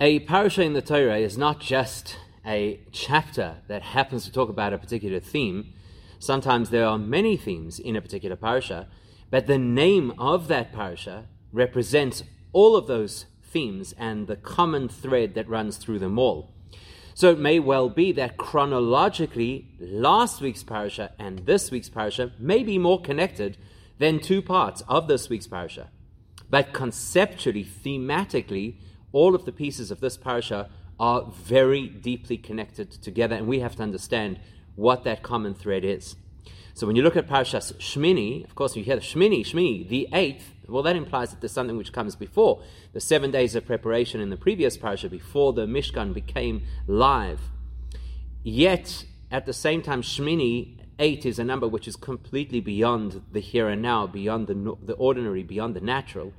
A parasha in the Torah is not just a chapter that happens to talk about a particular theme. Sometimes there are many themes in a particular parasha, but the name of that parasha represents all of those themes and the common thread that runs through them all. So it may well be that chronologically, last week's parasha and this week's parasha may be more connected than two parts of this week's parasha. But conceptually, thematically, all of the pieces of this parasha are very deeply connected together, and we have to understand what that common thread is. So when you look at Parashas Shmini, of course, you hear Shmini, Shmini, the eighth, well, that implies that there's something which comes before the seven days of preparation in the previous parasha, before the Mishkan became live. Yet, at the same time, Shmini, eight, is a number which is completely beyond the here and now, beyond the, the ordinary, beyond the natural.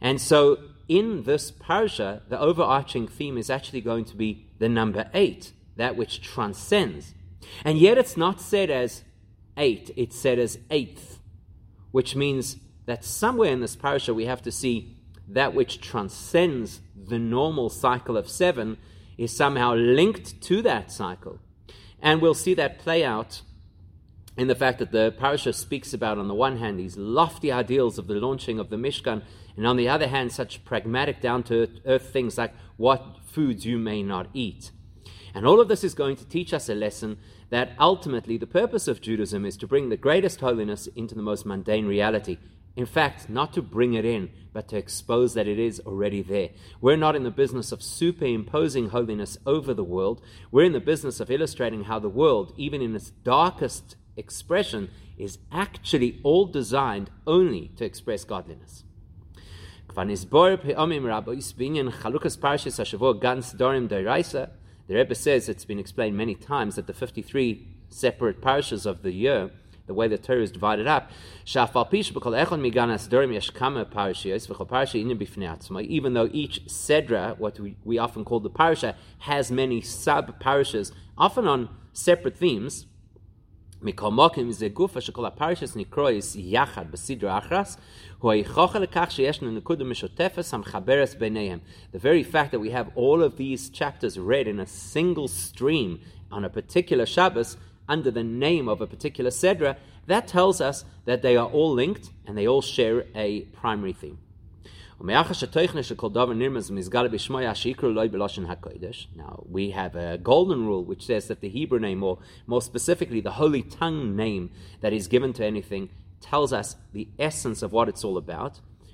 And so, in this parasha, the overarching theme is actually going to be the number eight, that which transcends. And yet, it's not said as eight, it's said as eighth, which means that somewhere in this parasha we have to see that which transcends the normal cycle of seven is somehow linked to that cycle. And we'll see that play out in the fact that the parasha speaks about, on the one hand, these lofty ideals of the launching of the Mishkan, and on the other hand, such pragmatic, down to earth things like what foods you may not eat. And all of this is going to teach us a lesson that ultimately the purpose of Judaism is to bring the greatest holiness into the most mundane reality. In fact, not to bring it in, but to expose that it is already there. We're not in the business of superimposing holiness over the world. We're in the business of illustrating how the world, even in its darkest expression, is actually all designed only to express godliness. The Rebbe says it's been explained many times that the 53 separate parashas of the year the way the Torah is divided up. Even though each sedra, what we, we often call the parasha, has many sub parashas, often on separate themes. The very fact that we have all of these chapters read in a single stream on a particular Shabbos under the name of a particular Sedra, that tells us that they are all linked and they all share a primary theme. Now, we have a golden rule which says that the Hebrew name, or more specifically the holy tongue name that is given to anything, tells us the essence of what it's all about.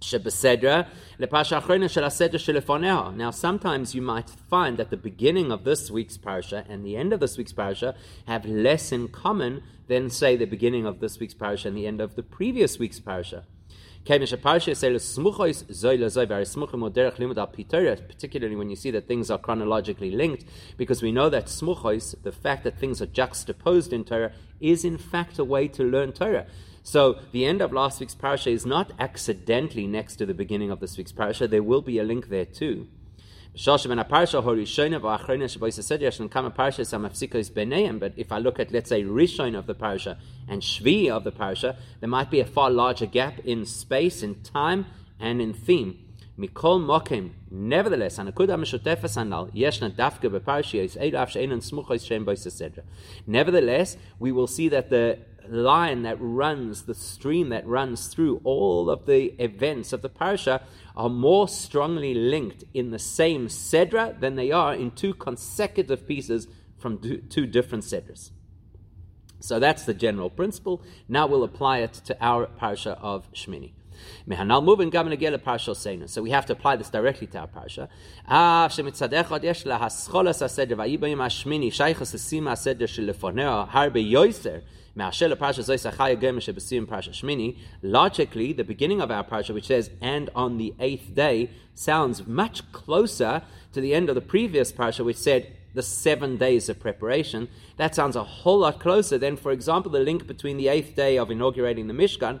now, sometimes you might find that the beginning of this week's parasha and the end of this week's parasha have less in common than, say, the beginning of this week's parasha and the end of the previous week's parasha. Particularly when you see that things are chronologically linked, because we know that smuchos, the fact that things are juxtaposed in Torah, is in fact a way to learn Torah. So the end of last week's parasha is not accidentally next to the beginning of this week's parasha. There will be a link there too. But if I look at, let's say, Rishon of the parasha and Shvi of the parasha, there might be a far larger gap in space, in time, and in theme. Mikol mokim. Nevertheless, anakuda mishotefes anal yeshna dafke beparshiyos eirav she'enan smuchos shem Nevertheless, we will see that the line that runs, the stream that runs through all of the events of the parasha are more strongly linked in the same sedra than they are in two consecutive pieces from two different sedras. So that's the general principle. Now we'll apply it to our parasha of Shmini. So we have to apply this directly to our parsha. Ah. Logically, the beginning of our parsha, which says, and on the eighth day, sounds much closer to the end of the previous parsha, which said, the seven days of preparation. That sounds a whole lot closer than, for example, the link between the eighth day of inaugurating the Mishkan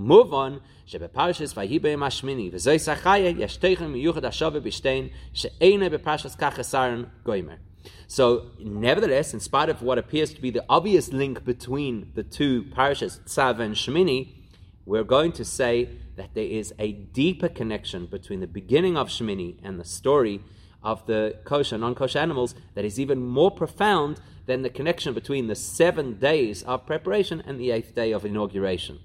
מובן שבפרשס So, nevertheless, in spite of what appears to be the obvious link between the two parashas, Tzav and Shemini, we're going to say that there is a deeper connection between the beginning of Shemini and the story of the kosher and non kosher animals that is even more profound than the connection between the seven days of preparation and the eighth day of inauguration.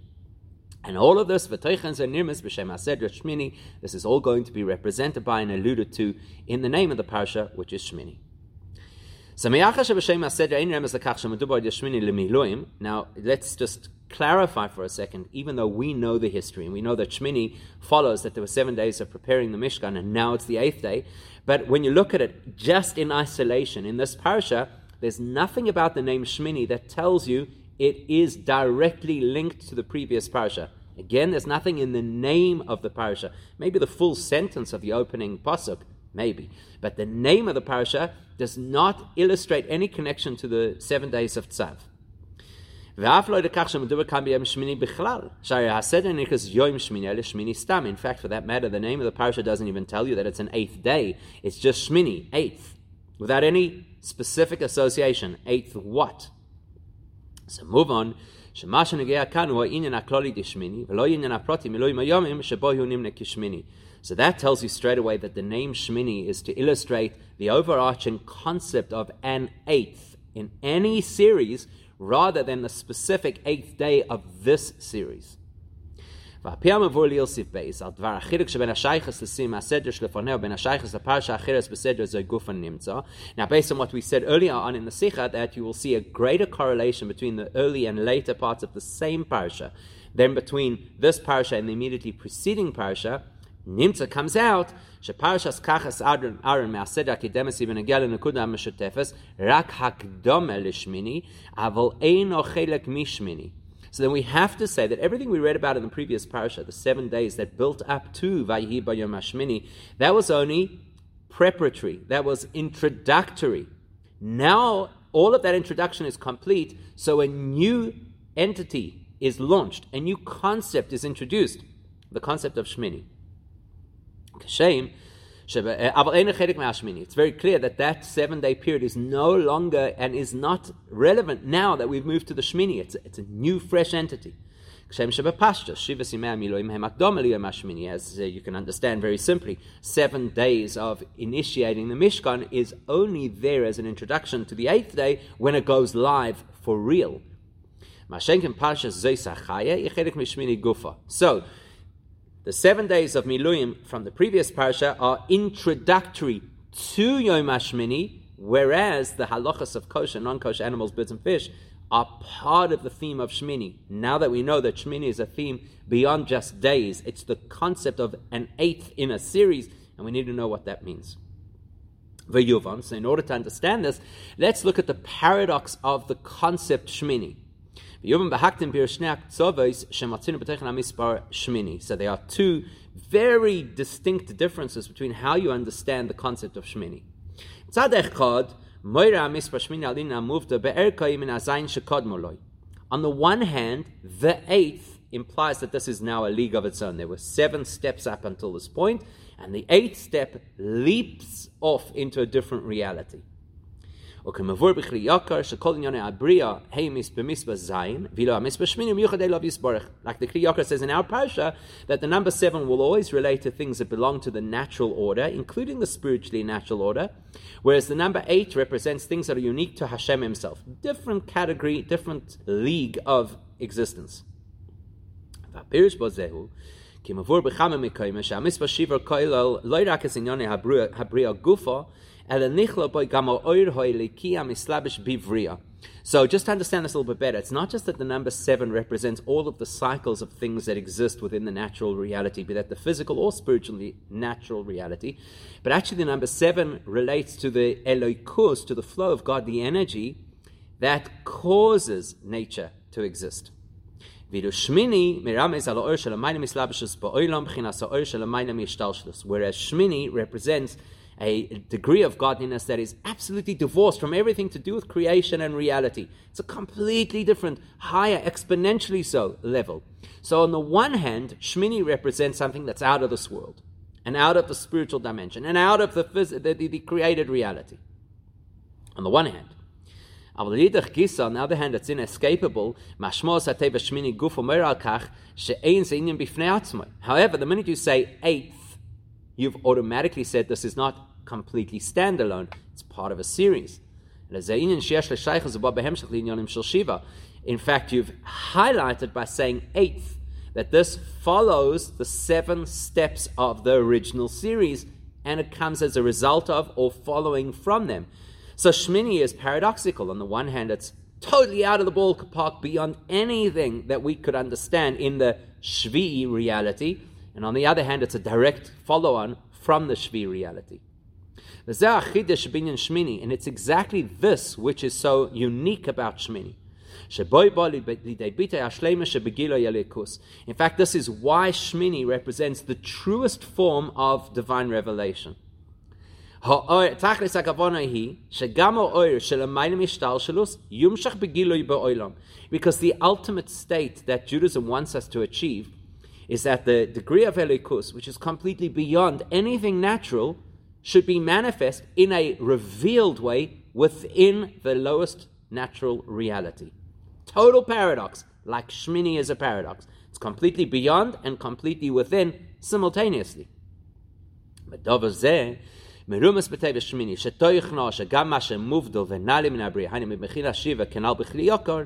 And all of this, Vatechanz and Nirmas, Bishemased Shmini, this is all going to be represented by and alluded to in the name of the parsha, which is Shmini. Now, let's just clarify for a second, even though we know the history and we know that Shmini follows that there were seven days of preparing the Mishkan and now it's the eighth day. But when you look at it just in isolation, in this parsha, there's nothing about the name Shmini that tells you it is directly linked to the previous parsha. Again, there's nothing in the name of the parasha. Maybe the full sentence of the opening pasuk, maybe, but the name of the parasha does not illustrate any connection to the seven days of Tzav. In fact, for that matter, the name of the parasha doesn't even tell you that it's an eighth day. It's just Shmini, eighth, without any specific association. Eighth what? So move on. שמה שנוגע כאן הוא העניין הכללי דשמיני, ולא עניין הפרטי מילואים היומים שבו הוא נמנה כשמיני. So that tells you straight away that the name Shmini is to illustrate the overarching concept of an eighth in any series rather than the specific eighth day of this series. Now, based on what we said earlier on in the Sikha, that you will see a greater correlation between the early and later parts of the same parsha than between this parsha and the immediately preceding parsha, Nimtza comes out שפרשס כחס ארן מהסדר האקדמסי ונגיע לנקודה המשותפת רק הקדומה לשמיני, אבל אינו חלק משמיני. So then we have to say that everything we read about in the previous parasha, the seven days that built up to Vayihi Bayom Hashmini, that was only preparatory, that was introductory. Now all of that introduction is complete, so a new entity is launched, a new concept is introduced, the concept of Shmini. Kashem, it's very clear that that seven day period is no longer and is not relevant now that we've moved to the Shmini. It's a, it's a new, fresh entity. As uh, you can understand very simply, seven days of initiating the Mishkan is only there as an introduction to the eighth day when it goes live for real. So, the seven days of Miluyim from the previous parsha are introductory to Yom HaShmini, whereas the halachas of kosher, non-kosher animals, birds, and fish are part of the theme of Shmini. Now that we know that Shmini is a theme beyond just days, it's the concept of an eighth in a series, and we need to know what that means. V'yuvan. So, in order to understand this, let's look at the paradox of the concept Shmini. So there are two very distinct differences between how you understand the concept of Shmini. On the one hand, the eighth implies that this is now a league of its own. There were seven steps up until this point, and the eighth step leaps off into a different reality. Like the Kriya Yakar says in our parsha, that the number seven will always relate to things that belong to the natural order, including the spiritually natural order, whereas the number eight represents things that are unique to Hashem himself. Different category, different league of existence. כי מבור בכמה מקיימה שהמספר שיבר כולל לא רק ענייני הבריאה גופו, so just to understand this a little bit better, it's not just that the number seven represents all of the cycles of things that exist within the natural reality, be that the physical or spiritually natural reality, but actually the number seven relates to the eloikus, to the flow of God, the energy that causes nature to exist. Whereas Shmini represents a degree of godliness that is absolutely divorced from everything to do with creation and reality. It's a completely different, higher, exponentially so level. So, on the one hand, Shmini represents something that's out of this world, and out of the spiritual dimension, and out of the, phys- the, the, the created reality. On the one hand, on the other hand, it's inescapable. However, the minute you say eighth, you've automatically said this is not completely standalone. It's part of a series. In fact, you've highlighted by saying eighth that this follows the seven steps of the original series and it comes as a result of or following from them. So Shmini is paradoxical. On the one hand, it's totally out of the ballpark beyond anything that we could understand in the Shvi reality. And on the other hand, it's a direct follow on from the Shvi reality. And it's exactly this which is so unique about Shmini. In fact, this is why Shmini represents the truest form of divine revelation. Because the ultimate state that Judaism wants us to achieve is that the degree of Elikus, which is completely beyond anything natural, should be manifest in a revealed way within the lowest natural reality. Total paradox, like Shmini is a paradox. It's completely beyond and completely within simultaneously. מרומס בטבע שמיני, שתויכנו שגם מה שמובדל ונעלי מן הבריאה, היינו מבחינה שיבה כנ"ל בכלי יוקר,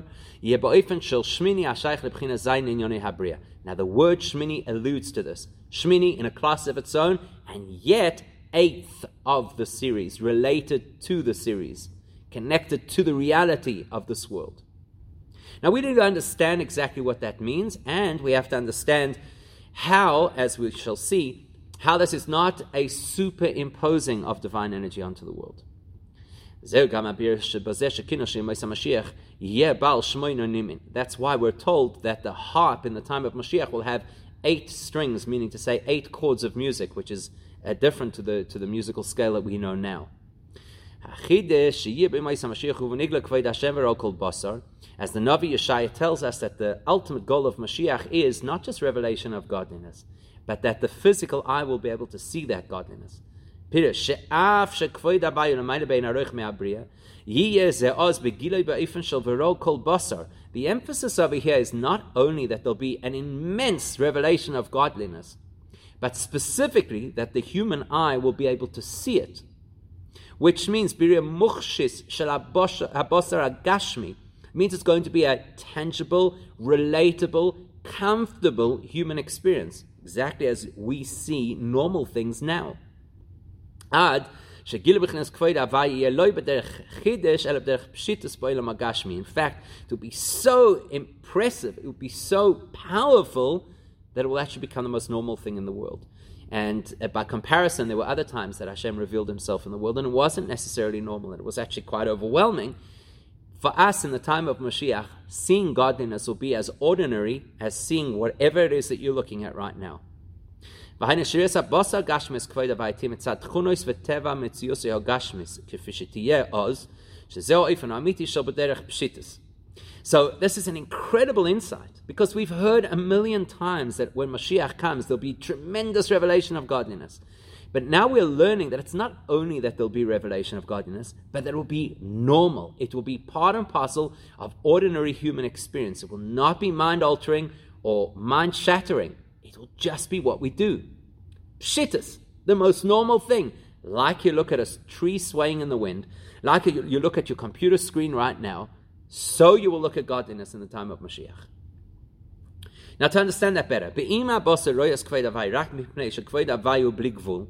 יהיה באופן של שמיני השייך לבחינה זין ענייני הבריאה. Now the word shmini alludes to this. Shmini in a class of its own, and yet eighth of the series, related to the series, connected to the reality of this world. Now we need to understand exactly what that means, and we have to understand how, as we shall see, how this is not a superimposing of divine energy onto the world. That's why we're told that the harp in the time of Mashiach will have eight strings, meaning to say eight chords of music, which is uh, different to the, to the musical scale that we know now. As the Navi Yeshaya tells us that the ultimate goal of Mashiach is not just revelation of godliness, but that the physical eye will be able to see that godliness. The emphasis over here is not only that there'll be an immense revelation of godliness, but specifically that the human eye will be able to see it. Which means means it's going to be a tangible, relatable, comfortable human experience exactly as we see normal things now. Ad, in fact, it would be so impressive, it would be so powerful that it will actually become the most normal thing in the world. And uh, by comparison, there were other times that Hashem revealed himself in the world, and it wasn't necessarily normal, and it was actually quite overwhelming. For us in the time of Mashiach, seeing godliness will be as ordinary as seeing whatever it is that you're looking at right now. So this is an incredible insight because we've heard a million times that when Mashiach comes, there'll be tremendous revelation of godliness. But now we're learning that it's not only that there'll be revelation of godliness, but that it will be normal. It will be part and parcel of ordinary human experience. It will not be mind altering or mind shattering. It will just be what we do. Pshittas, the most normal thing. Like you look at a tree swaying in the wind, like you look at your computer screen right now, so you will look at godliness in the time of Mashiach. Now to understand that better, Be'ima bosa royas kved avai rak mipnei she kved avayu bli gvul,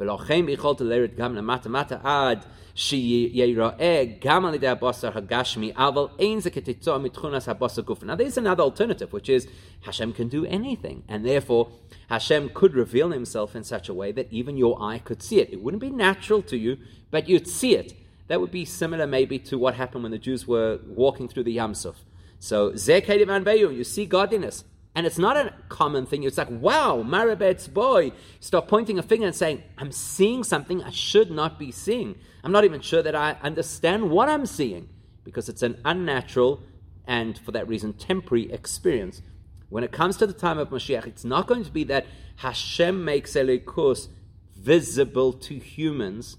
velochem ichol to leret gam lemata mata ad she yeira'eh gam al idei bosa hagashmi aval ein ze ketitzo mitchunas habosa guf. Now there's another alternative, which is Hashem can do anything, and therefore Hashem could reveal Himself in such a way that even your eye could see it. It wouldn't be natural to you, but you'd see it. That would be similar, maybe, to what happened when the Jews were walking through the Yamsuf. So, Zeh Kedevan Beyu, you see godliness. And it's not a common thing. It's like, wow, Maribet's boy. Stop pointing a finger and saying, I'm seeing something I should not be seeing. I'm not even sure that I understand what I'm seeing because it's an unnatural and, for that reason, temporary experience. When it comes to the time of Mashiach, it's not going to be that Hashem makes Elikus visible to humans.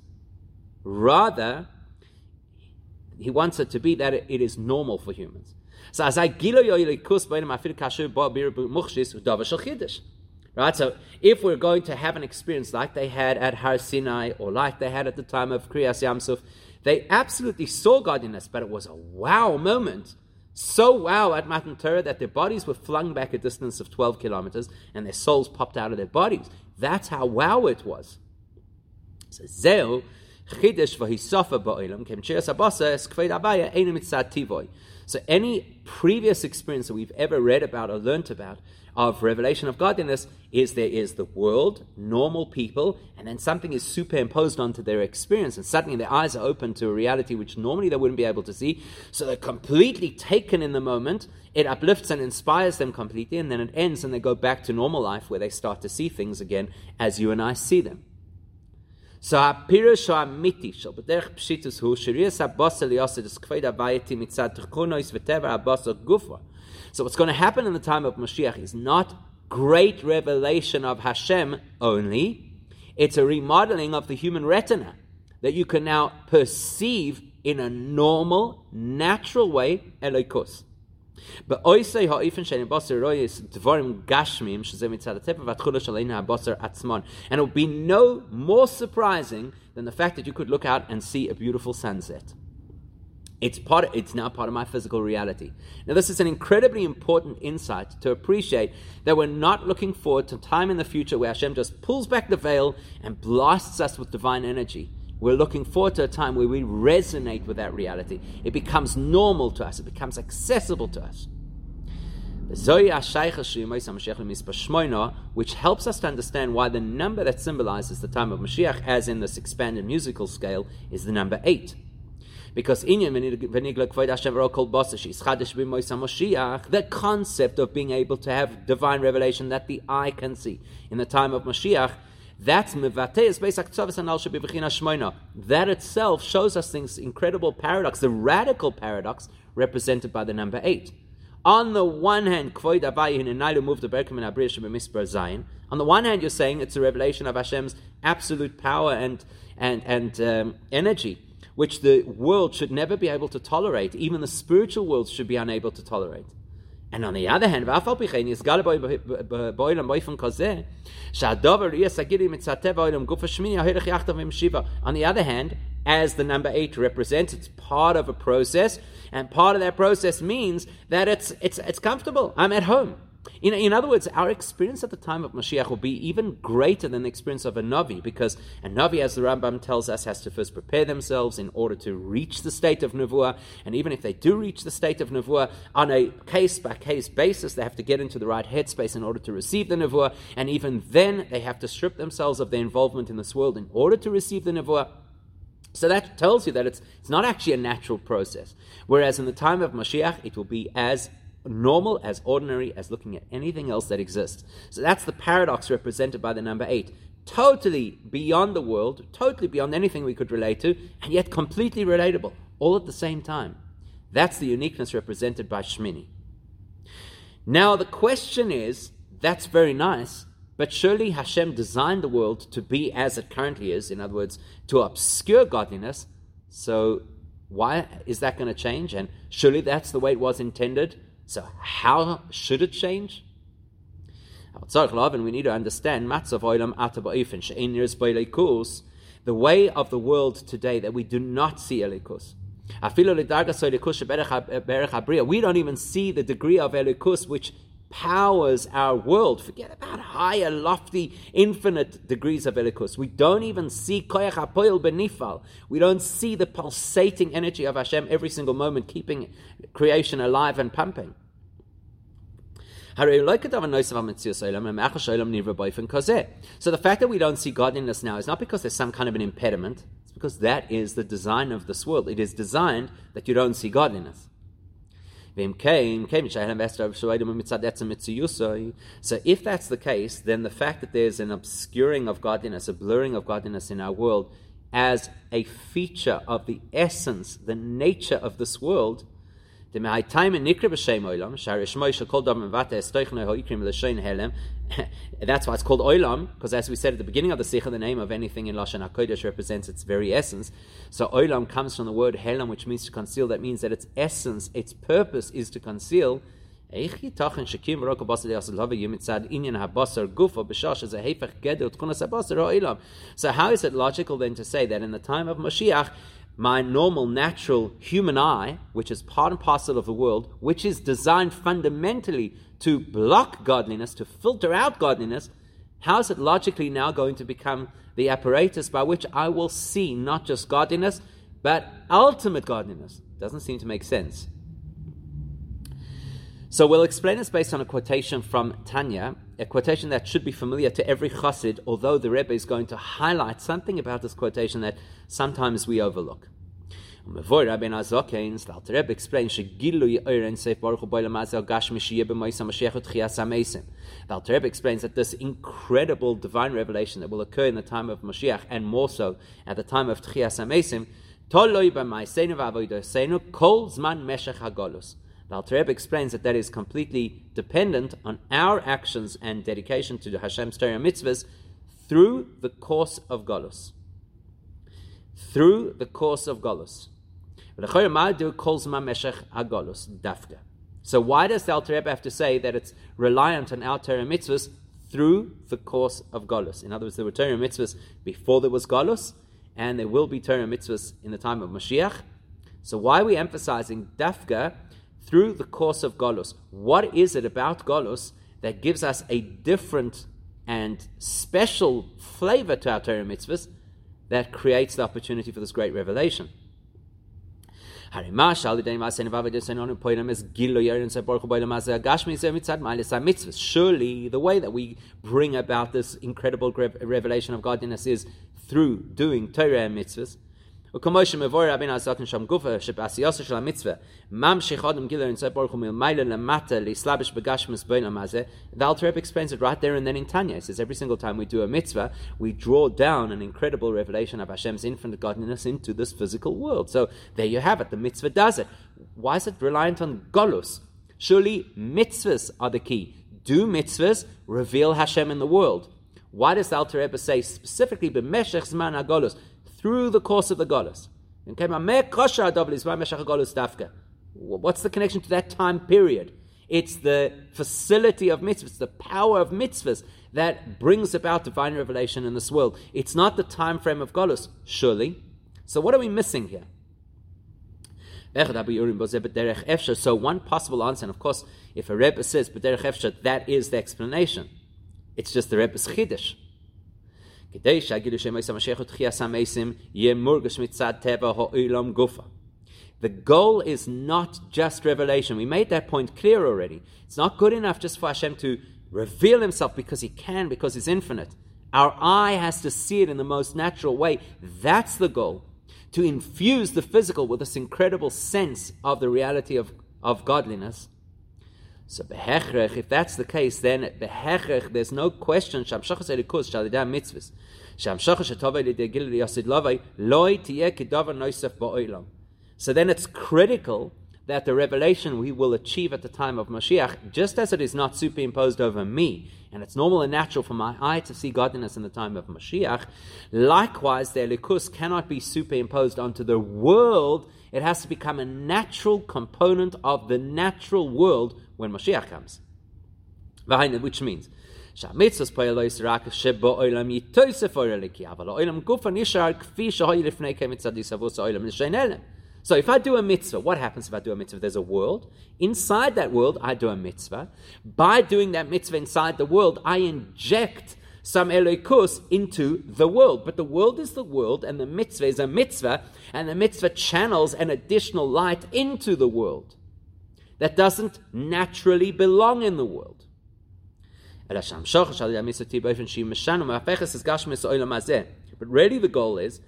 Rather, he wants it to be that it is normal for humans. So as I gilo kus kasher ba bir mukhshis chiddush. Right? So if we're going to have an experience like they had at Har Sinai or like they had at the time of Kriyas Yamsuf, they absolutely saw godliness, but it was a wow moment. So wow at Matan Torah that their bodies were flung back a distance of 12 kilometers and their souls popped out of their bodies. That's how wow it was. So Zeo, Chidesh v'hisofa ba'ilam, kem cheres abasa es kved abaya, enim mitzad tivoy. So any previous experience that we've ever read about or learnt about of revelation of godliness is there is the world, normal people, and then something is superimposed onto their experience, and suddenly their eyes are open to a reality which normally they wouldn't be able to see. So they're completely taken in the moment. It uplifts and inspires them completely, and then it ends, and they go back to normal life where they start to see things again as you and I see them. So Apirusho Amiti, Shal B'derech Pshitus Hu, Shiriyas HaBasel Yosed Es Kved Avayeti Mitzad Tchunois V'tever HaBasel Gufa. So what's going to happen in the time of Mashiach is not great revelation of Hashem only, it's a remodeling of the human retina that you can now perceive in a normal, natural way, Elikos. And it would be no more surprising than the fact that you could look out and see a beautiful sunset. It's, part, of, it's now part of my physical reality. Now, this is an incredibly important insight to appreciate that we're not looking forward to time in the future where Hashem just pulls back the veil and blasts us with divine energy. We're looking forward to a time where we resonate with that reality. It becomes normal to us, it becomes accessible to us. Which helps us to understand why the number that symbolizes the time of Mashiach, as in this expanded musical scale, is the number eight. Because the concept of being able to have divine revelation that the eye can see in the time of Mashiach that's That itself shows us this incredible paradox, the radical paradox represented by the number eight. On the one hand, on the one hand, you're saying it's a revelation of Hashem's absolute power and and and um, energy, which the world should never be able to tolerate. Even the spiritual world should be unable to tolerate. And on the other hand, on the other hand, as the number eight represents, it's part of a process, and part of that process means that it's it's it's comfortable. I'm at home. In, in other words, our experience at the time of Mashiach will be even greater than the experience of a Navi, because a Navi, as the Rambam tells us, has to first prepare themselves in order to reach the state of Nevuah. And even if they do reach the state of Nevuah, on a case by case basis, they have to get into the right headspace in order to receive the Nevuah. And even then, they have to strip themselves of their involvement in this world in order to receive the Nevuah. So that tells you that it's, it's not actually a natural process. Whereas in the time of Mashiach, it will be as normal, as ordinary as looking at anything else that exists. So that's the paradox represented by the number eight. Totally beyond the world, totally beyond anything we could relate to, and yet completely relatable, all at the same time. That's the uniqueness represented by Shmini. Now, the question is that's very nice, But surely Hashem designed the world to be as it currently is, in other words, to obscure godliness. So why is that going to change? And surely that's the way it was intended. So how should it change? And we need to understand the way of the world today that we do not see elikus. We don't even see the degree of elikus which powers our world. Forget about higher, lofty, infinite degrees of elikus. We don't even see koyach hapoil benifal. We don't see the pulsating energy of Hashem every single moment, keeping creation alive and pumping. So the fact that we don't see godliness now is not because there's some kind of an impediment. It's because that is the design of this world. It is designed that you don't see godliness. So if that's the case, then the fact that there's an obscuring of godliness, a blurring of godliness in our world as a feature of the essence, the nature of this world, that's why it's called oilam, because as we said at the beginning of the sikha, the name of anything in Lashon HaKodesh represents its very essence. So oilam comes from the word helam, which means to conceal. That means that its essence, its purpose is to conceal. So how is it logical then to say that in the time of Mashiach, my normal, natural human eye, which is part and parcel of the world, which is designed fundamentally to block godliness, to filter out godliness, how is it logically now going to become the apparatus by which I will see not just godliness, but ultimate godliness? Doesn't seem to make sense. So we'll explain this based on a quotation from Tanya, a quotation that should be familiar to every chassid, although the Rebbe is going to highlight something about this quotation that sometimes we overlook. The Rebbe explains that this incredible divine revelation that will occur in the time of Mashiach and more so at the time of Tchias HaMeisim, Toloi B'Maiseinu V'Avodoseinu Kol Zman Meshech HaGolus. The Alter Rebbe explains that that is completely dependent on our actions and dedication to the Hashem's Torah mitzvahs through the course of Golus. Through the course of Golus. So why does the Alter Rebbe have to say that it's reliant on our Torah mitzvahs through the course of Golus? In other words, there were Torah mitzvahs before there was Golus, and there will be Torah mitzvahs in the time of Mashiach. So why are we emphasizing Dafka through the course of Golus. What is it about Golus that gives us a different and special flavor to our Torah mitzvahs that creates the opportunity for this great revelation? Surely, the way that we bring about this incredible revelation of godliness is through doing Torah and mitzvahs. וכמו שמבואר רבינו הזקן שם גופה שבעשייתו של המצווה ממשיך אדם גילר אין ברוך הוא מלמעלה למטה להסלבש בגשמוס בעולם הזה the Alter Rebbe explains it right there and then in Tanya. He says every single time we do a mitzvah, we draw down an incredible revelation of Hashem's infinite godliness into this physical world. So there you have it. The mitzvah does it. Why is it reliant on golus? Surely mitzvahs are the key. Do mitzvahs reveal Hashem in the world? Why does the Alter Rebbe say specifically b'meshech zman agolus? through the course of the Golas. What's the connection to that time period? It's the facility of mitzvahs, the power of mitzvahs that brings about divine revelation in this world. It's not the time frame of Golos, surely. So what are we missing here? So one possible answer, and of course, if a Rebbe says that is the explanation. It's just the Rebbe's chiddush. The goal is not just revelation. We made that point clear already. It's not good enough just for Hashem to reveal himself because he can, because he's infinite. Our eye has to see it in the most natural way. That's the goal. To infuse the physical with this incredible sense of the reality of, of godliness. So behechrech, if that's the case, then behechrech, there's no question. Shamshachas elikus shalidam mitzvahs. Shamshachas shetovei lidegil yasid lavai loy tiyeh kedavar noisef ba'olam. So then it's critical that the revelation we will achieve at the time of Mashiach, just as it is not superimposed over me, and it's normal and natural for my eye to see godliness in the time of Mashiach, likewise the Elikus cannot be superimposed onto the world. It has to become a natural component of the natural world when Mashiach comes. Which means, שהמצווס פועל לא רק שבו עולם יתוסף אור אליקי, אבל העולם גופה נשאר כפי שהיו לפני כמצד יסבוס העולם לשן אלם. so if I do a mitzvah, what happens if I do a mitzvah? There's a world. Inside that world, I do a mitzvah. By doing that mitzvah inside the world, I inject some elokus into the world. But the world is the world, and the mitzvah is a mitzvah, and the mitzvah channels an additional light into the world that doesn't naturally belong in the world. But really the goal is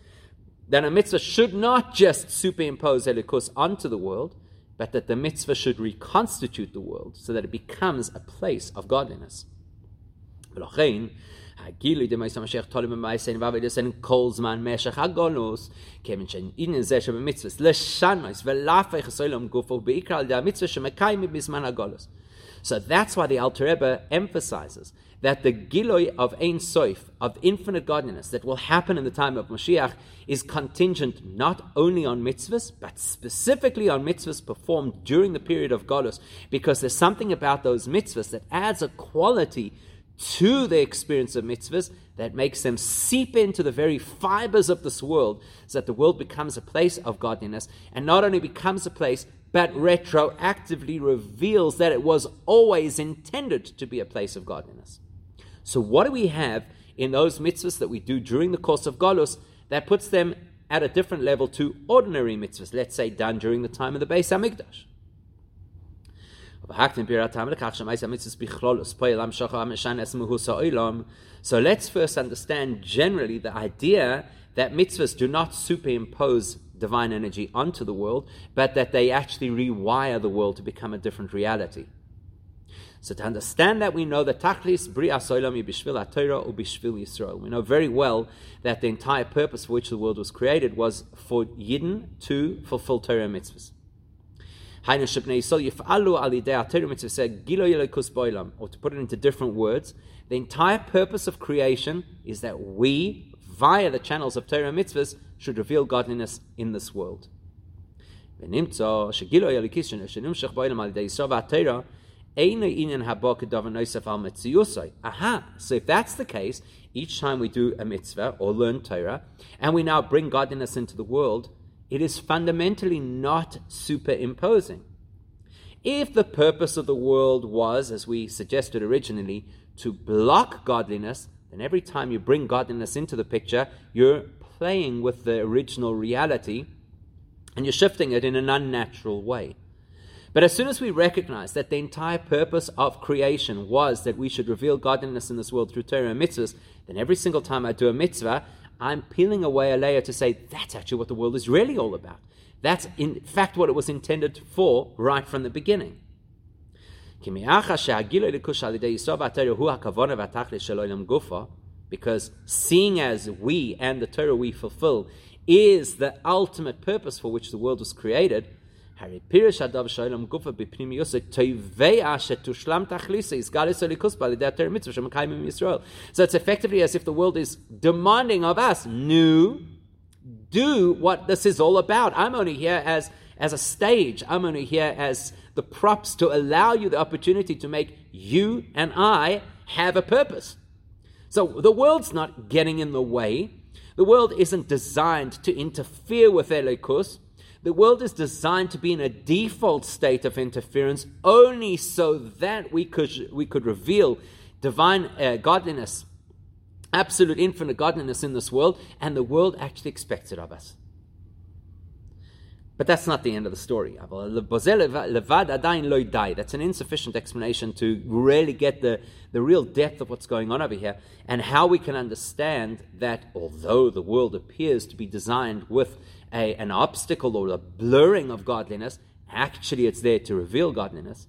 that a mitzvah should not just superimpose elikus onto the world, but that the mitzvah should reconstitute the world so that it becomes a place of godliness. הגילוי דמייס המשיח תולים במייסן ועבודסן כל זמן משך הגולוס, כיוון שעניין זה שבמצווה לשנויס ולהפך הסוילום גופו, ובעיקר על ידי המצווה שמקיימים בזמן הגולוס. So that's why the Alter Rebbe emphasizes that the Giloi of Ein Soif, of infinite godliness, that will happen in the time of Mashiach, is contingent not only on mitzvahs, but specifically on mitzvahs performed during the period of Golus, because there's something about those mitzvahs that adds a quality to the experience of mitzvahs that makes them seep into the very fibers of this world so that the world becomes a place of godliness and not only becomes a place but retroactively reveals that it was always intended to be a place of godliness. So, what do we have in those mitzvahs that we do during the course of Golus that puts them at a different level to ordinary mitzvahs, let's say done during the time of the Beis Hamikdash? So let's first understand generally the idea that mitzvahs do not superimpose divine energy onto the world, but that they actually rewire the world to become a different reality. So to understand that, we know that Tachlis Bria Soilam Bishvil Torah or Bishvil Yisrael. We know very well that the entire purpose for which the world was created was for Yidden to fulfill Torah mitzvahs. Or to put it into different words, the entire purpose of creation is that we, via the channels of Torah mitzvahs, should reveal godliness in this world. Aha, so if that's the case, each time we do a mitzvah or learn Torah, and we now bring godliness into the world, it is fundamentally not superimposing. If the purpose of the world was, as we suggested originally, to block godliness, then every time you bring godliness into the picture, you're playing with the original reality and you're shifting it in an unnatural way. But as soon as we recognize that the entire purpose of creation was that we should reveal godliness in this world through Torah and mitzvahs, then every single time I do a mitzvah, I'm peeling away a layer to say that's actually what the world is really all about. That's in fact what it was intended for right from the beginning. Because seeing as we and the Torah we fulfill is the ultimate purpose for which the world was created, so it's effectively as if the world is demanding of us, new, do what this is all about. I'm only here as, as a stage. I'm only here as the props to allow you the opportunity to make you and I have a purpose. So the world's not getting in the way. The world isn't designed to interfere with Elikus. The world is designed to be in a default state of interference only so that we could, we could reveal divine uh, godliness, absolute infinite godliness in this world, and the world actually expects it of us. But that's not the end of the story. That's an insufficient explanation to really get the, the real depth of what's going on over here and how we can understand that although the world appears to be designed with a, an obstacle or a blurring of godliness, actually it's there to reveal godliness.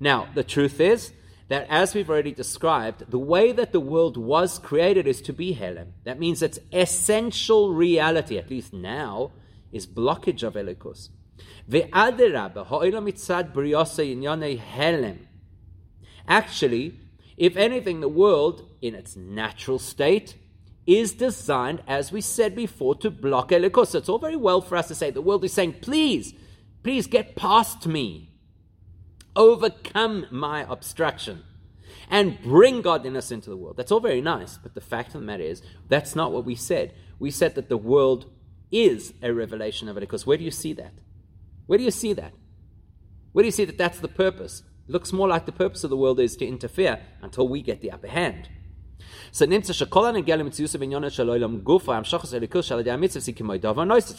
Now, the truth is that, as we've already described, the way that the world was created is to be Helem. That means its essential reality, at least now, is blockage of Elikus. Actually, if anything, the world, in its natural state, is designed, as we said before, to block Elikus. So it's all very well for us to say the world is saying, please, please get past me overcome my obstruction and bring godliness into the world. That's all very nice, but the fact of the matter is, that's not what we said. We said that the world is a revelation of it, because where do you see that? Where do you see that? Where do you see that that's the purpose? It looks more like the purpose of the world is to interfere until we get the upper hand. So So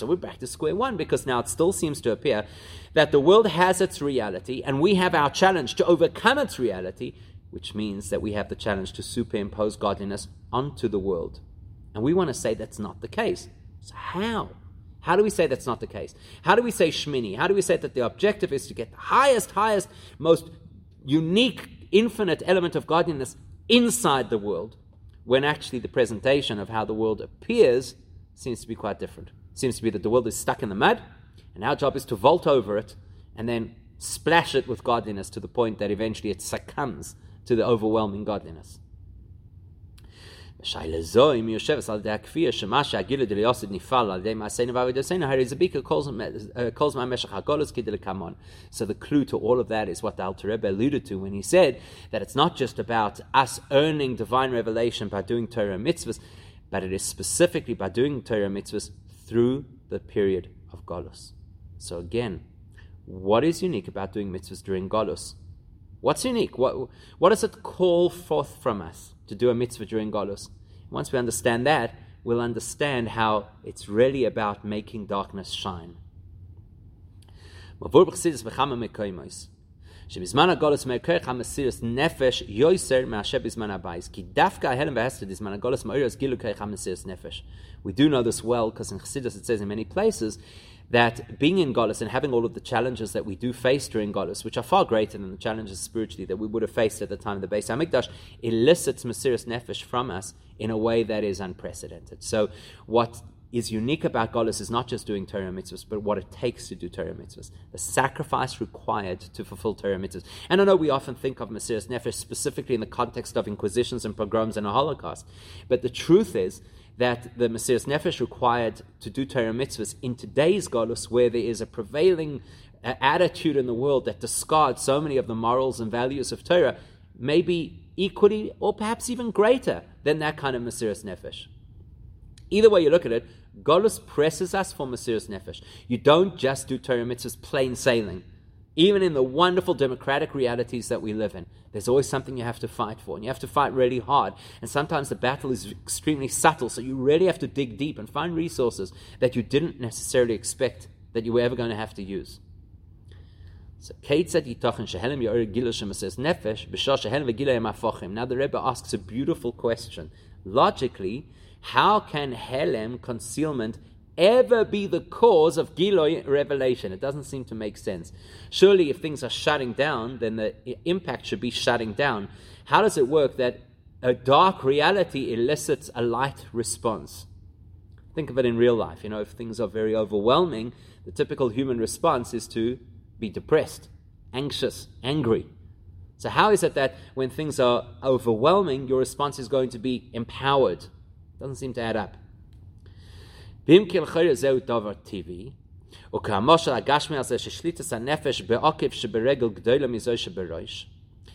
we're back to square one because now it still seems to appear that the world has its reality and we have our challenge to overcome its reality, which means that we have the challenge to superimpose godliness onto the world. And we want to say that's not the case. So how? How do we say that's not the case? How do we say Shmini? How do we say that the objective is to get the highest, highest, most unique, infinite element of godliness inside the world? When actually the presentation of how the world appears seems to be quite different. It seems to be that the world is stuck in the mud, and our job is to vault over it and then splash it with godliness to the point that eventually it succumbs to the overwhelming godliness. Zebika calls uh, my Meshach HaGolos Kidil So the clue to all of that is what the Alter Rebbe alluded to when he said that it's not just about us earning divine revelation by doing Torah mitzvahs, but it is specifically by doing Torah mitzvahs through the period of Golos. So again, what is unique about doing mitzvahs during Golos? What's unique? What, what does it call forth from us to do a mitzvah during Golos? Once we understand that, we'll understand how it's really about making darkness shine. שבזמן הגולס מהכרך המסירס נפש יויסר מאשר בזמן הבייס. כי דווקא ההלם והסתר בזמן הגולס מאירס גילו כרך המסירס נפש. We do know this well because in Chassidus it says in many places that being in Golis and having all of the challenges that we do face during Golis, which are far greater than the challenges spiritually that we would have faced at the time of the Beis Hamikdash, elicits Mesiris Nefesh from us in a way that is unprecedented. So, what is unique about Golis is not just doing Torah mitzvahs, but what it takes to do Torah mitzvahs, the sacrifice required to fulfill Torah mitzvahs. And I know we often think of Mesiris Nefesh specifically in the context of inquisitions and pogroms and a Holocaust, but the truth is that the Mesiris Nefesh required to do Torah mitzvahs in today's Golus, where there is a prevailing uh, attitude in the world that discards so many of the morals and values of Torah, may be equally or perhaps even greater than that kind of Mesiris Nefesh. Either way you look at it, Golus presses us for Mesiris Nefesh. You don't just do Torah mitzvahs plain sailing. Even in the wonderful democratic realities that we live in, there's always something you have to fight for, and you have to fight really hard. And sometimes the battle is extremely subtle, so you really have to dig deep and find resources that you didn't necessarily expect that you were ever going to have to use. So, Now the Rebbe asks a beautiful question. Logically, how can helem concealment ever be the cause of Giloy revelation. It doesn't seem to make sense. Surely, if things are shutting down, then the impact should be shutting down. How does it work that a dark reality elicits a light response? Think of it in real life. You know, if things are very overwhelming, the typical human response is to be depressed, anxious, angry. So, how is it that when things are overwhelming, your response is going to be empowered? Doesn't seem to add up. Bimkil Chayr Dover TV.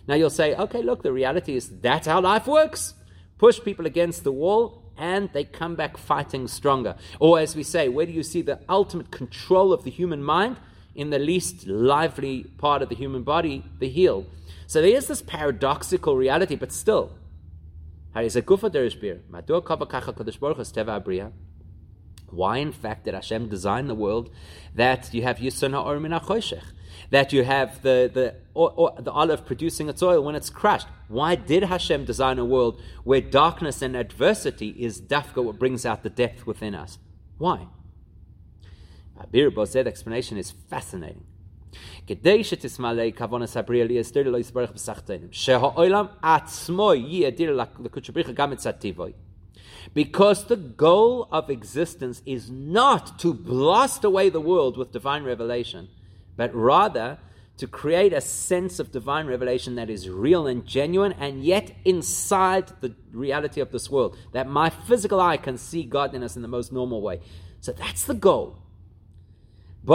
Now you'll say, okay, look, the reality is that's how life works. Push people against the wall and they come back fighting stronger. Or as we say, where do you see the ultimate control of the human mind? In the least lively part of the human body, the heel. So there is this paradoxical reality, but still, why, in fact, did Hashem design the world that you have Yisona or Choshech? That you have the, the, or, or, the olive producing its oil when it's crushed. Why did Hashem design a world where darkness and adversity is dafka what brings out the depth within us? Why? Abir Bozed explanation is fascinating. כדי שתסמלא כוונס הבריאה להסתיר לו יסברך בסחתנים, שהעולם עצמו יאדיר לקודש בריך גם את צטיבוי. Because the goal of existence is not to blast away the world with divine revelation, but rather to create a sense of divine revelation that is real and genuine and yet inside the reality of this world. That my physical eye can see godliness in the most normal way. So that's the goal. So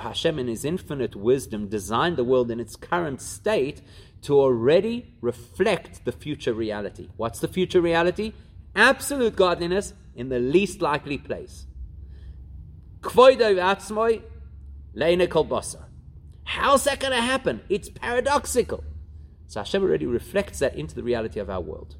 Hashem in His infinite wisdom designed the world in its current state to already reflect the future reality. What's the future reality? Absolute godliness in the least likely place. How's that going to happen? It's paradoxical. So Hashem already reflects that into the reality of our world.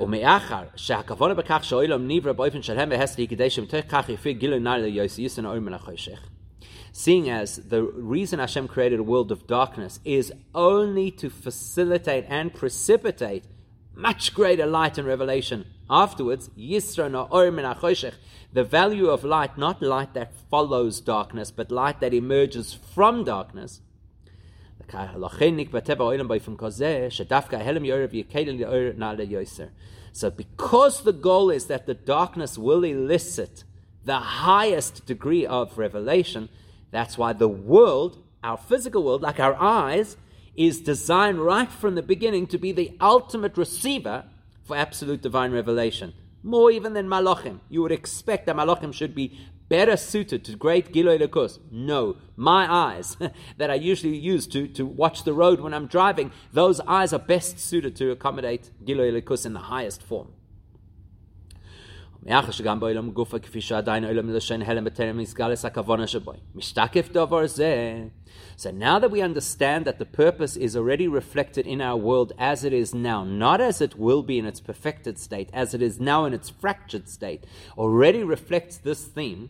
ומאחר שהכוונה בכך שהעולם נברא באופן שלהם והסטי כדי שמתוך כך יפיר גילוי נער ליוסי האור מן החושך. Seeing as the reason Hashem created a world of darkness is only to facilitate and precipitate much greater light and revelation afterwards, Yisra na'or min the value of light, not light that follows darkness, but light that emerges from darkness. so, because the goal is that the darkness will elicit the highest degree of revelation, that's why the world, our physical world, like our eyes, is designed right from the beginning to be the ultimate receiver for absolute divine revelation. More even than malachim. You would expect that malachim should be better suited to great Giloy Lekus. No, my eyes that I usually use to, to watch the road when I'm driving, those eyes are best suited to accommodate Giloy Lekus in the highest form. So now that we understand that the purpose is already reflected in our world as it is now, not as it will be in its perfected state, as it is now in its fractured state, already reflects this theme.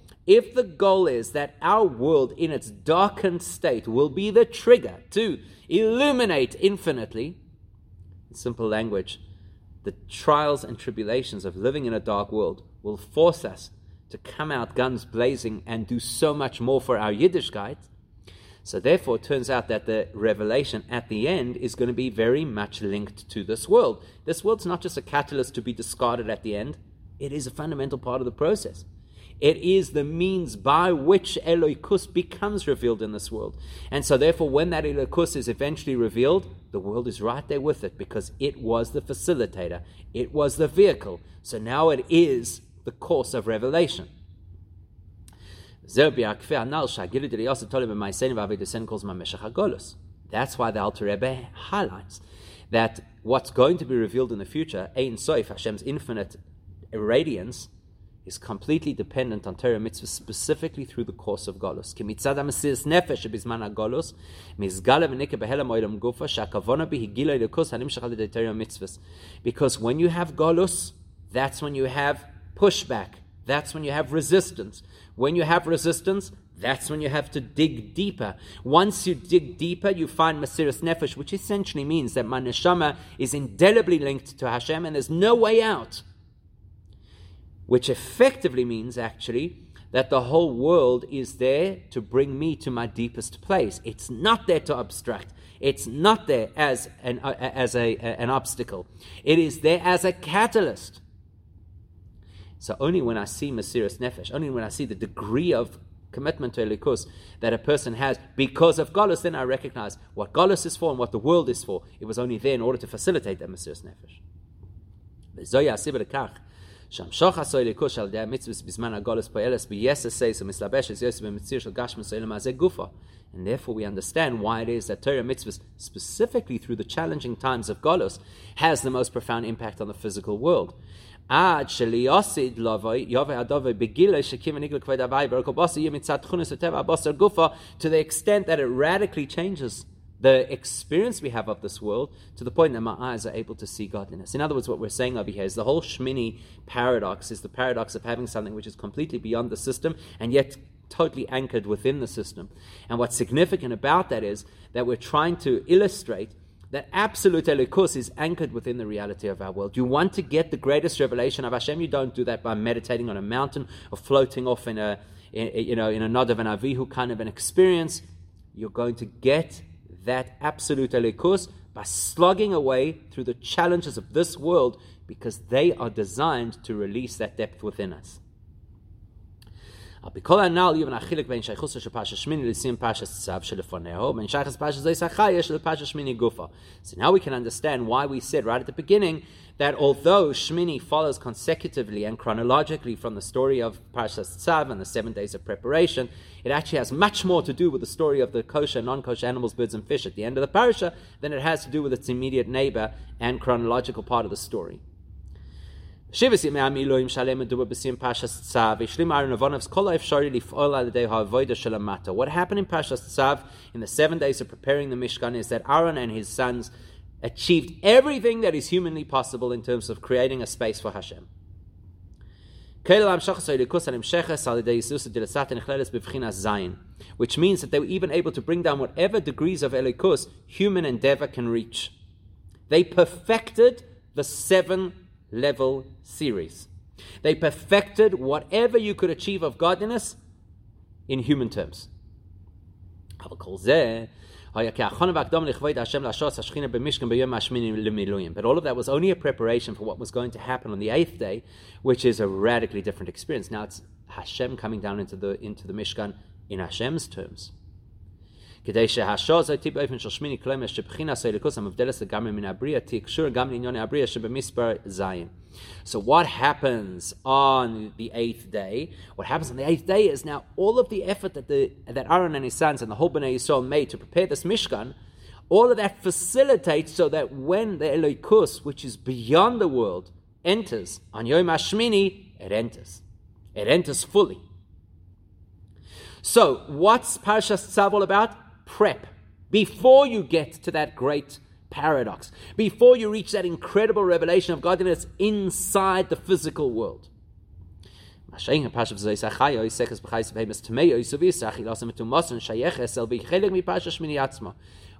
if the goal is that our world in its darkened state will be the trigger to illuminate infinitely, in simple language, the trials and tribulations of living in a dark world will force us to come out guns blazing and do so much more for our Yiddishkeit. So therefore, it turns out that the revelation at the end is going to be very much linked to this world. This world's not just a catalyst to be discarded at the end; it is a fundamental part of the process. It is the means by which Eloikus becomes revealed in this world. And so, therefore, when that Eloikus is eventually revealed, the world is right there with it because it was the facilitator, it was the vehicle. So now it is the course of revelation. That's why the Alter Rebbe highlights that what's going to be revealed in the future, Ein Soif, Hashem's infinite radiance, is completely dependent on Torah mitzvah, specifically through the course of Golus. Kimitzad ha-mesiris nefesh bizman ha-Golus, mizgala v'nike behelam oilam gufa, sha'kavona bi higiloi lekus hanimshach mitzvahs. Because when you have Golus, that's when you have pushback. That's when you have resistance. When you have resistance, that's when you have to dig deeper. Once you dig deeper, you find Mesiris Nefesh, which essentially means that my neshama is indelibly linked to Hashem and there's no way out. Which effectively means, actually, that the whole world is there to bring me to my deepest place. It's not there to obstruct. It's not there as an, uh, as a, uh, an obstacle. It is there as a catalyst. So only when I see Mesiris Nefesh, only when I see the degree of commitment to Elikus that a person has because of Golus, then I recognize what Golus is for and what the world is for. It was only there in order to facilitate that Mesiris Nefesh. שהמשוך עשוי ליכוש על ידי המצווה בזמן הגולס פועלס ביסס ומסלבשס יוסף במציר של גשמוס אלמה זה גופו. And therefore we understand why it is that Torah mitzvahs, specifically through the challenging times of Golos, has the most profound impact on the physical world. עד שליוסיד לבוי, יובי הדובי בגילה שכיוון ניגל כבד הווי ברקו בוסר יהיה מצד תכונס הטבע הבוסר גופה to the extent that it radically changes the experience we have of this world to the point that my eyes are able to see godliness. In other words, what we're saying over here is the whole Shmini paradox is the paradox of having something which is completely beyond the system and yet totally anchored within the system. And what's significant about that is that we're trying to illustrate that absolute elikus is anchored within the reality of our world. You want to get the greatest revelation of Hashem. You don't do that by meditating on a mountain or floating off in a, in, you know, in a Nadav and Avihu kind of an experience. You're going to get that absolute elikus by slugging away through the challenges of this world because they are designed to release that depth within us. בכל הנ"ל יובן החילק בין שייכוסו של פרשת שמיני לסיום פרשת צו שלפונהו, ובין שייכוס פרשת זייס החיה של פרשת שמיני גופה. So now we can understand why we said right at the beginning that although Shmini follows consecutively and chronologically from the story of Parshas Tzav and the seven days of preparation, it actually has much more to do with the story of the kosher and non-kosher animals, birds and fish at the end of the parasha than it has to do with its immediate neighbor and chronological part of the story. What happened in Parshas Tzav in the seven days of preparing the Mishkan is that Aaron and his sons achieved everything that is humanly possible in terms of creating a space for Hashem. Which means that they were even able to bring down whatever degrees of elikus human endeavor can reach. They perfected the seven level series. They perfected whatever you could achieve of godliness in human terms. But all of that was only a preparation for what was going to happen on the eighth day, which is a radically different experience. Now it's Hashem coming down into the into the Mishkan in Hashem's terms. כדי שהשור הזה תהיה באופן של שמיני כלומר שבחינת האלוקוס המבדלת לגמרי מן הבריאה תהיה קשור גם לעניין הבריאה שבמספר זין. So what happens on the eighth day? What happens on the eighth day is now all of the effort that the that Aaron and his sons and the whole Bnei Yisrael made to prepare this Mishkan, all of that facilitates so that when the Elokus, which is beyond the world, enters on Yom Hashmini, it enters. It enters fully. So, what's Parashas Tzav all about? Prep before you get to that great paradox, before you reach that incredible revelation of godliness inside the physical world.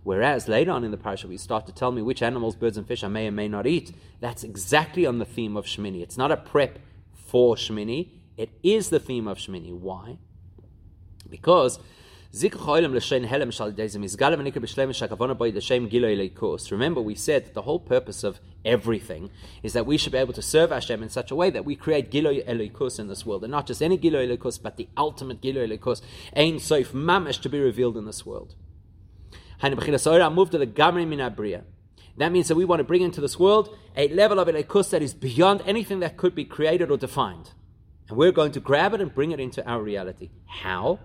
Whereas later on in the parasha we start to tell me which animals, birds, and fish I may or may not eat, that's exactly on the theme of Shmini. It's not a prep for Shmini, it is the theme of Shmini. Why? Because Remember, we said that the whole purpose of everything is that we should be able to serve Hashem in such a way that we create Giloy Elikus in this world. And not just any Giloy Elikus, but the ultimate Giloy Elikus, Ein Soif Mamash, to be revealed in this world. That means that we want to bring into this world a level of Elikus that is beyond anything that could be created or defined. And we're going to grab it and bring it into our reality. How?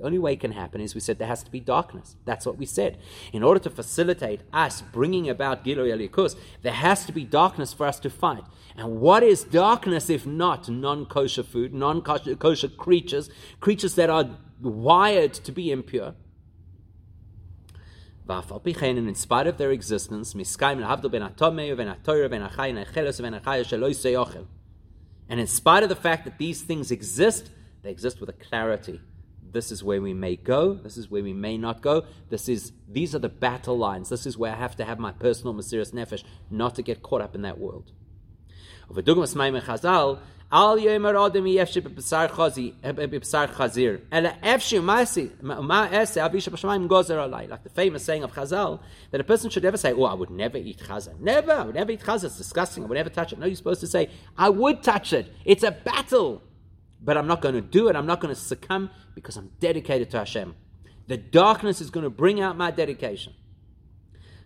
The only way it can happen is we said there has to be darkness. That's what we said. In order to facilitate us bringing about Giloy Elikus, there has to be darkness for us to fight. And what is darkness if not non kosher food, non kosher creatures, creatures that are wired to be impure? in spite of their existence, and in spite of the fact that these things exist, they exist with a clarity. This is where we may go. This is where we may not go. This is these are the battle lines. This is where I have to have my personal Mesiris nefesh, not to get caught up in that world. Al yemer adam yefshi b'bsar chazi b'bsar chazir. Ela efshi ma'asi ma'ase avisha b'shamayim gozer alai. Like the famous saying of Chazal, that a person should never say, "Oh, I would never eat chazer." Never, I would never eat chazer. It's disgusting. I would never touch it. No, you're supposed to say, "I would touch it. It's a battle, but I'm not going to do it. I'm not going to succumb because I'm dedicated to Hashem. The darkness is going to bring out my dedication."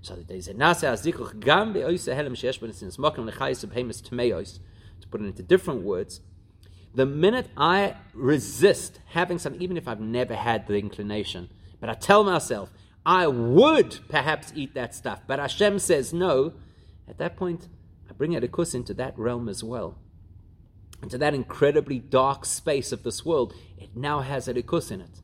So the days nasa azikuch gam be'oyse helem sheyesh b'nisin smokim lechayis b'hemis tmeos to put it into different words, the minute I resist having some, even if I've never had the inclination, but I tell myself, I would perhaps eat that stuff, but Hashem says no, at that point, I bring Elikus into that realm as well. Into that incredibly dark space of this world, it now has Elikus in it.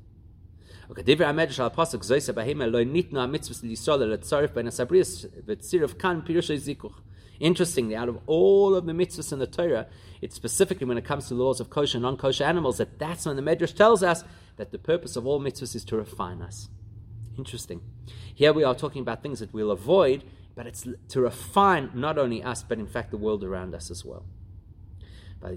Interestingly, out of all of the mitzvahs in the Torah, it's specifically when it comes to the laws of kosher and non-kosher animals that that's when the Medrash tells us that the purpose of all mitzvahs is to refine us. Interesting. Here we are talking about things that we'll avoid, but it's to refine not only us, but in fact the world around us as well. So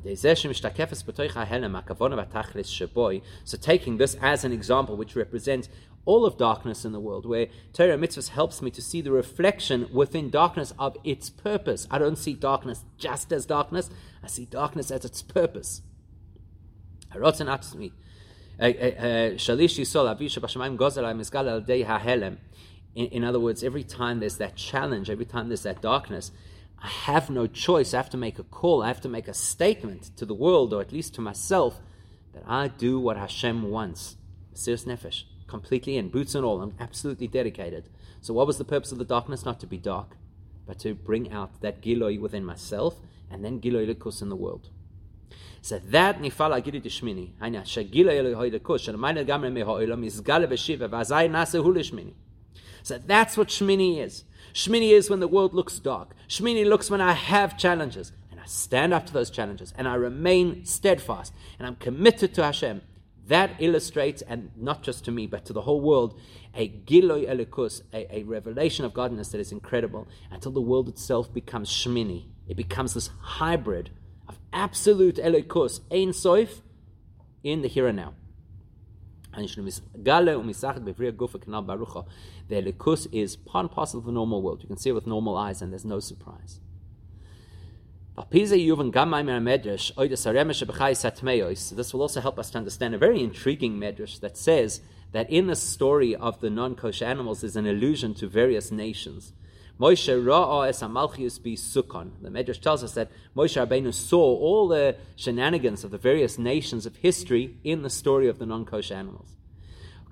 taking this as an example, which represents all of darkness in the world, where Torah mitzvahs helps me to see the reflection within darkness of its purpose. I don't see darkness just as darkness, I see darkness as its purpose. Eh, eh, eh, in, other words, every time there's that challenge, every time there's that darkness, I have no choice. I have to make a call. I have to make a statement to the world, or at least to myself, that I do what Hashem wants. Serious nefesh completely in, boots and all. I'm absolutely dedicated. So, what was the purpose of the darkness? Not to be dark, but to bring out that giloi within myself and then giloi lekus in the world. So that nifal agiri dishmini. Hanya shagiloi eloi lekus. Shalamayna gamre meho'ilam izgale b'shiva v'azai nasehu lishmini. So that's what Shmini is. Shmini is when the world looks dark. Shmini looks when I have challenges. And I stand up to those challenges. And I remain steadfast. And I'm committed to Hashem. That illustrates, and not just to me, but to the whole world, a giloi elikus, a, a revelation of godness that is incredible, until the world itself becomes shmini. It becomes this hybrid of absolute elikus, ein soif, in the here and now. The elikus is part and parcel of the normal world. You can see it with normal eyes, and there's no surprise. This will also help us to understand a very intriguing medrash that says that in the story of the non-kosher animals is an allusion to various nations. Moshe ra'a es amalchius bi Sukkon. The Medrash tells us that Moshe Rabbeinu saw all the shenanigans of the various nations of history in the story of the non-kosher animals.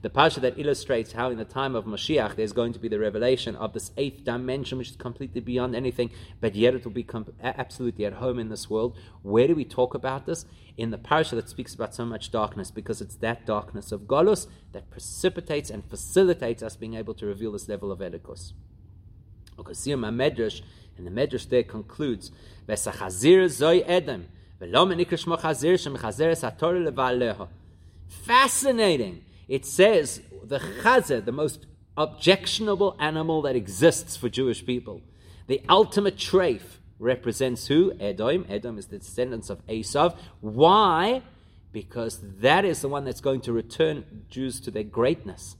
the parsha that illustrates how in the time of Mashiach there's going to be the revelation of this eighth dimension, which is completely beyond anything, but yet it will be com- absolutely at home in this world. Where do we talk about this? In the parsha that speaks about so much darkness, because it's that darkness of Golus that precipitates and facilitates us being able to reveal this level of Elikus. Medrash, and the Medrash there concludes, Fascinating it says the chazer, the most objectionable animal that exists for Jewish people, the ultimate treif, represents who? Edom. Edom is the descendants of Esav. Why? Because that is the one that's going to return Jews to their greatness.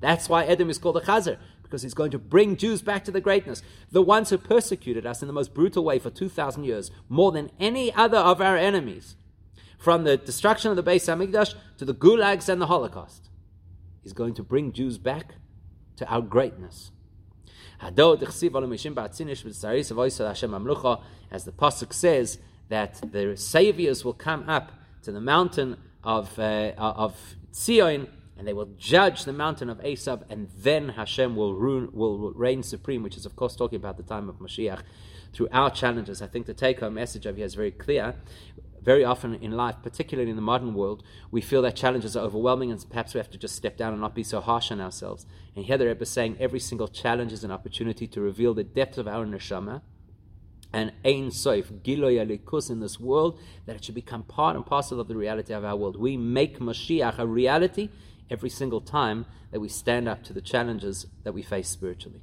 That's why Edom is called a chazer, because he's going to bring Jews back to the greatness. The ones who persecuted us in the most brutal way for 2,000 years, more than any other of our enemies from the destruction of the Beis Hamikdash to the gulags and the Holocaust. He's going to bring Jews back to our greatness. As the pasuk says that the saviors will come up to the mountain of uh, of Zion and they will judge the mountain of Esav, and then Hashem will, will reign supreme, which is, of course, talking about the time of Mashiach. Through our challenges, I think the take home message of here is very clear very often in life, particularly in the modern world, we feel that challenges are overwhelming and perhaps we have to just step down and not be so harsh on ourselves. And here the Rebbe is saying every single challenge is an opportunity to reveal the depth of our neshama and Ein Soif, Giloy Alikus in this world, that it should become part and parcel of the reality of our world. We make Mashiach a reality every single time that we stand up to the challenges that we face spiritually.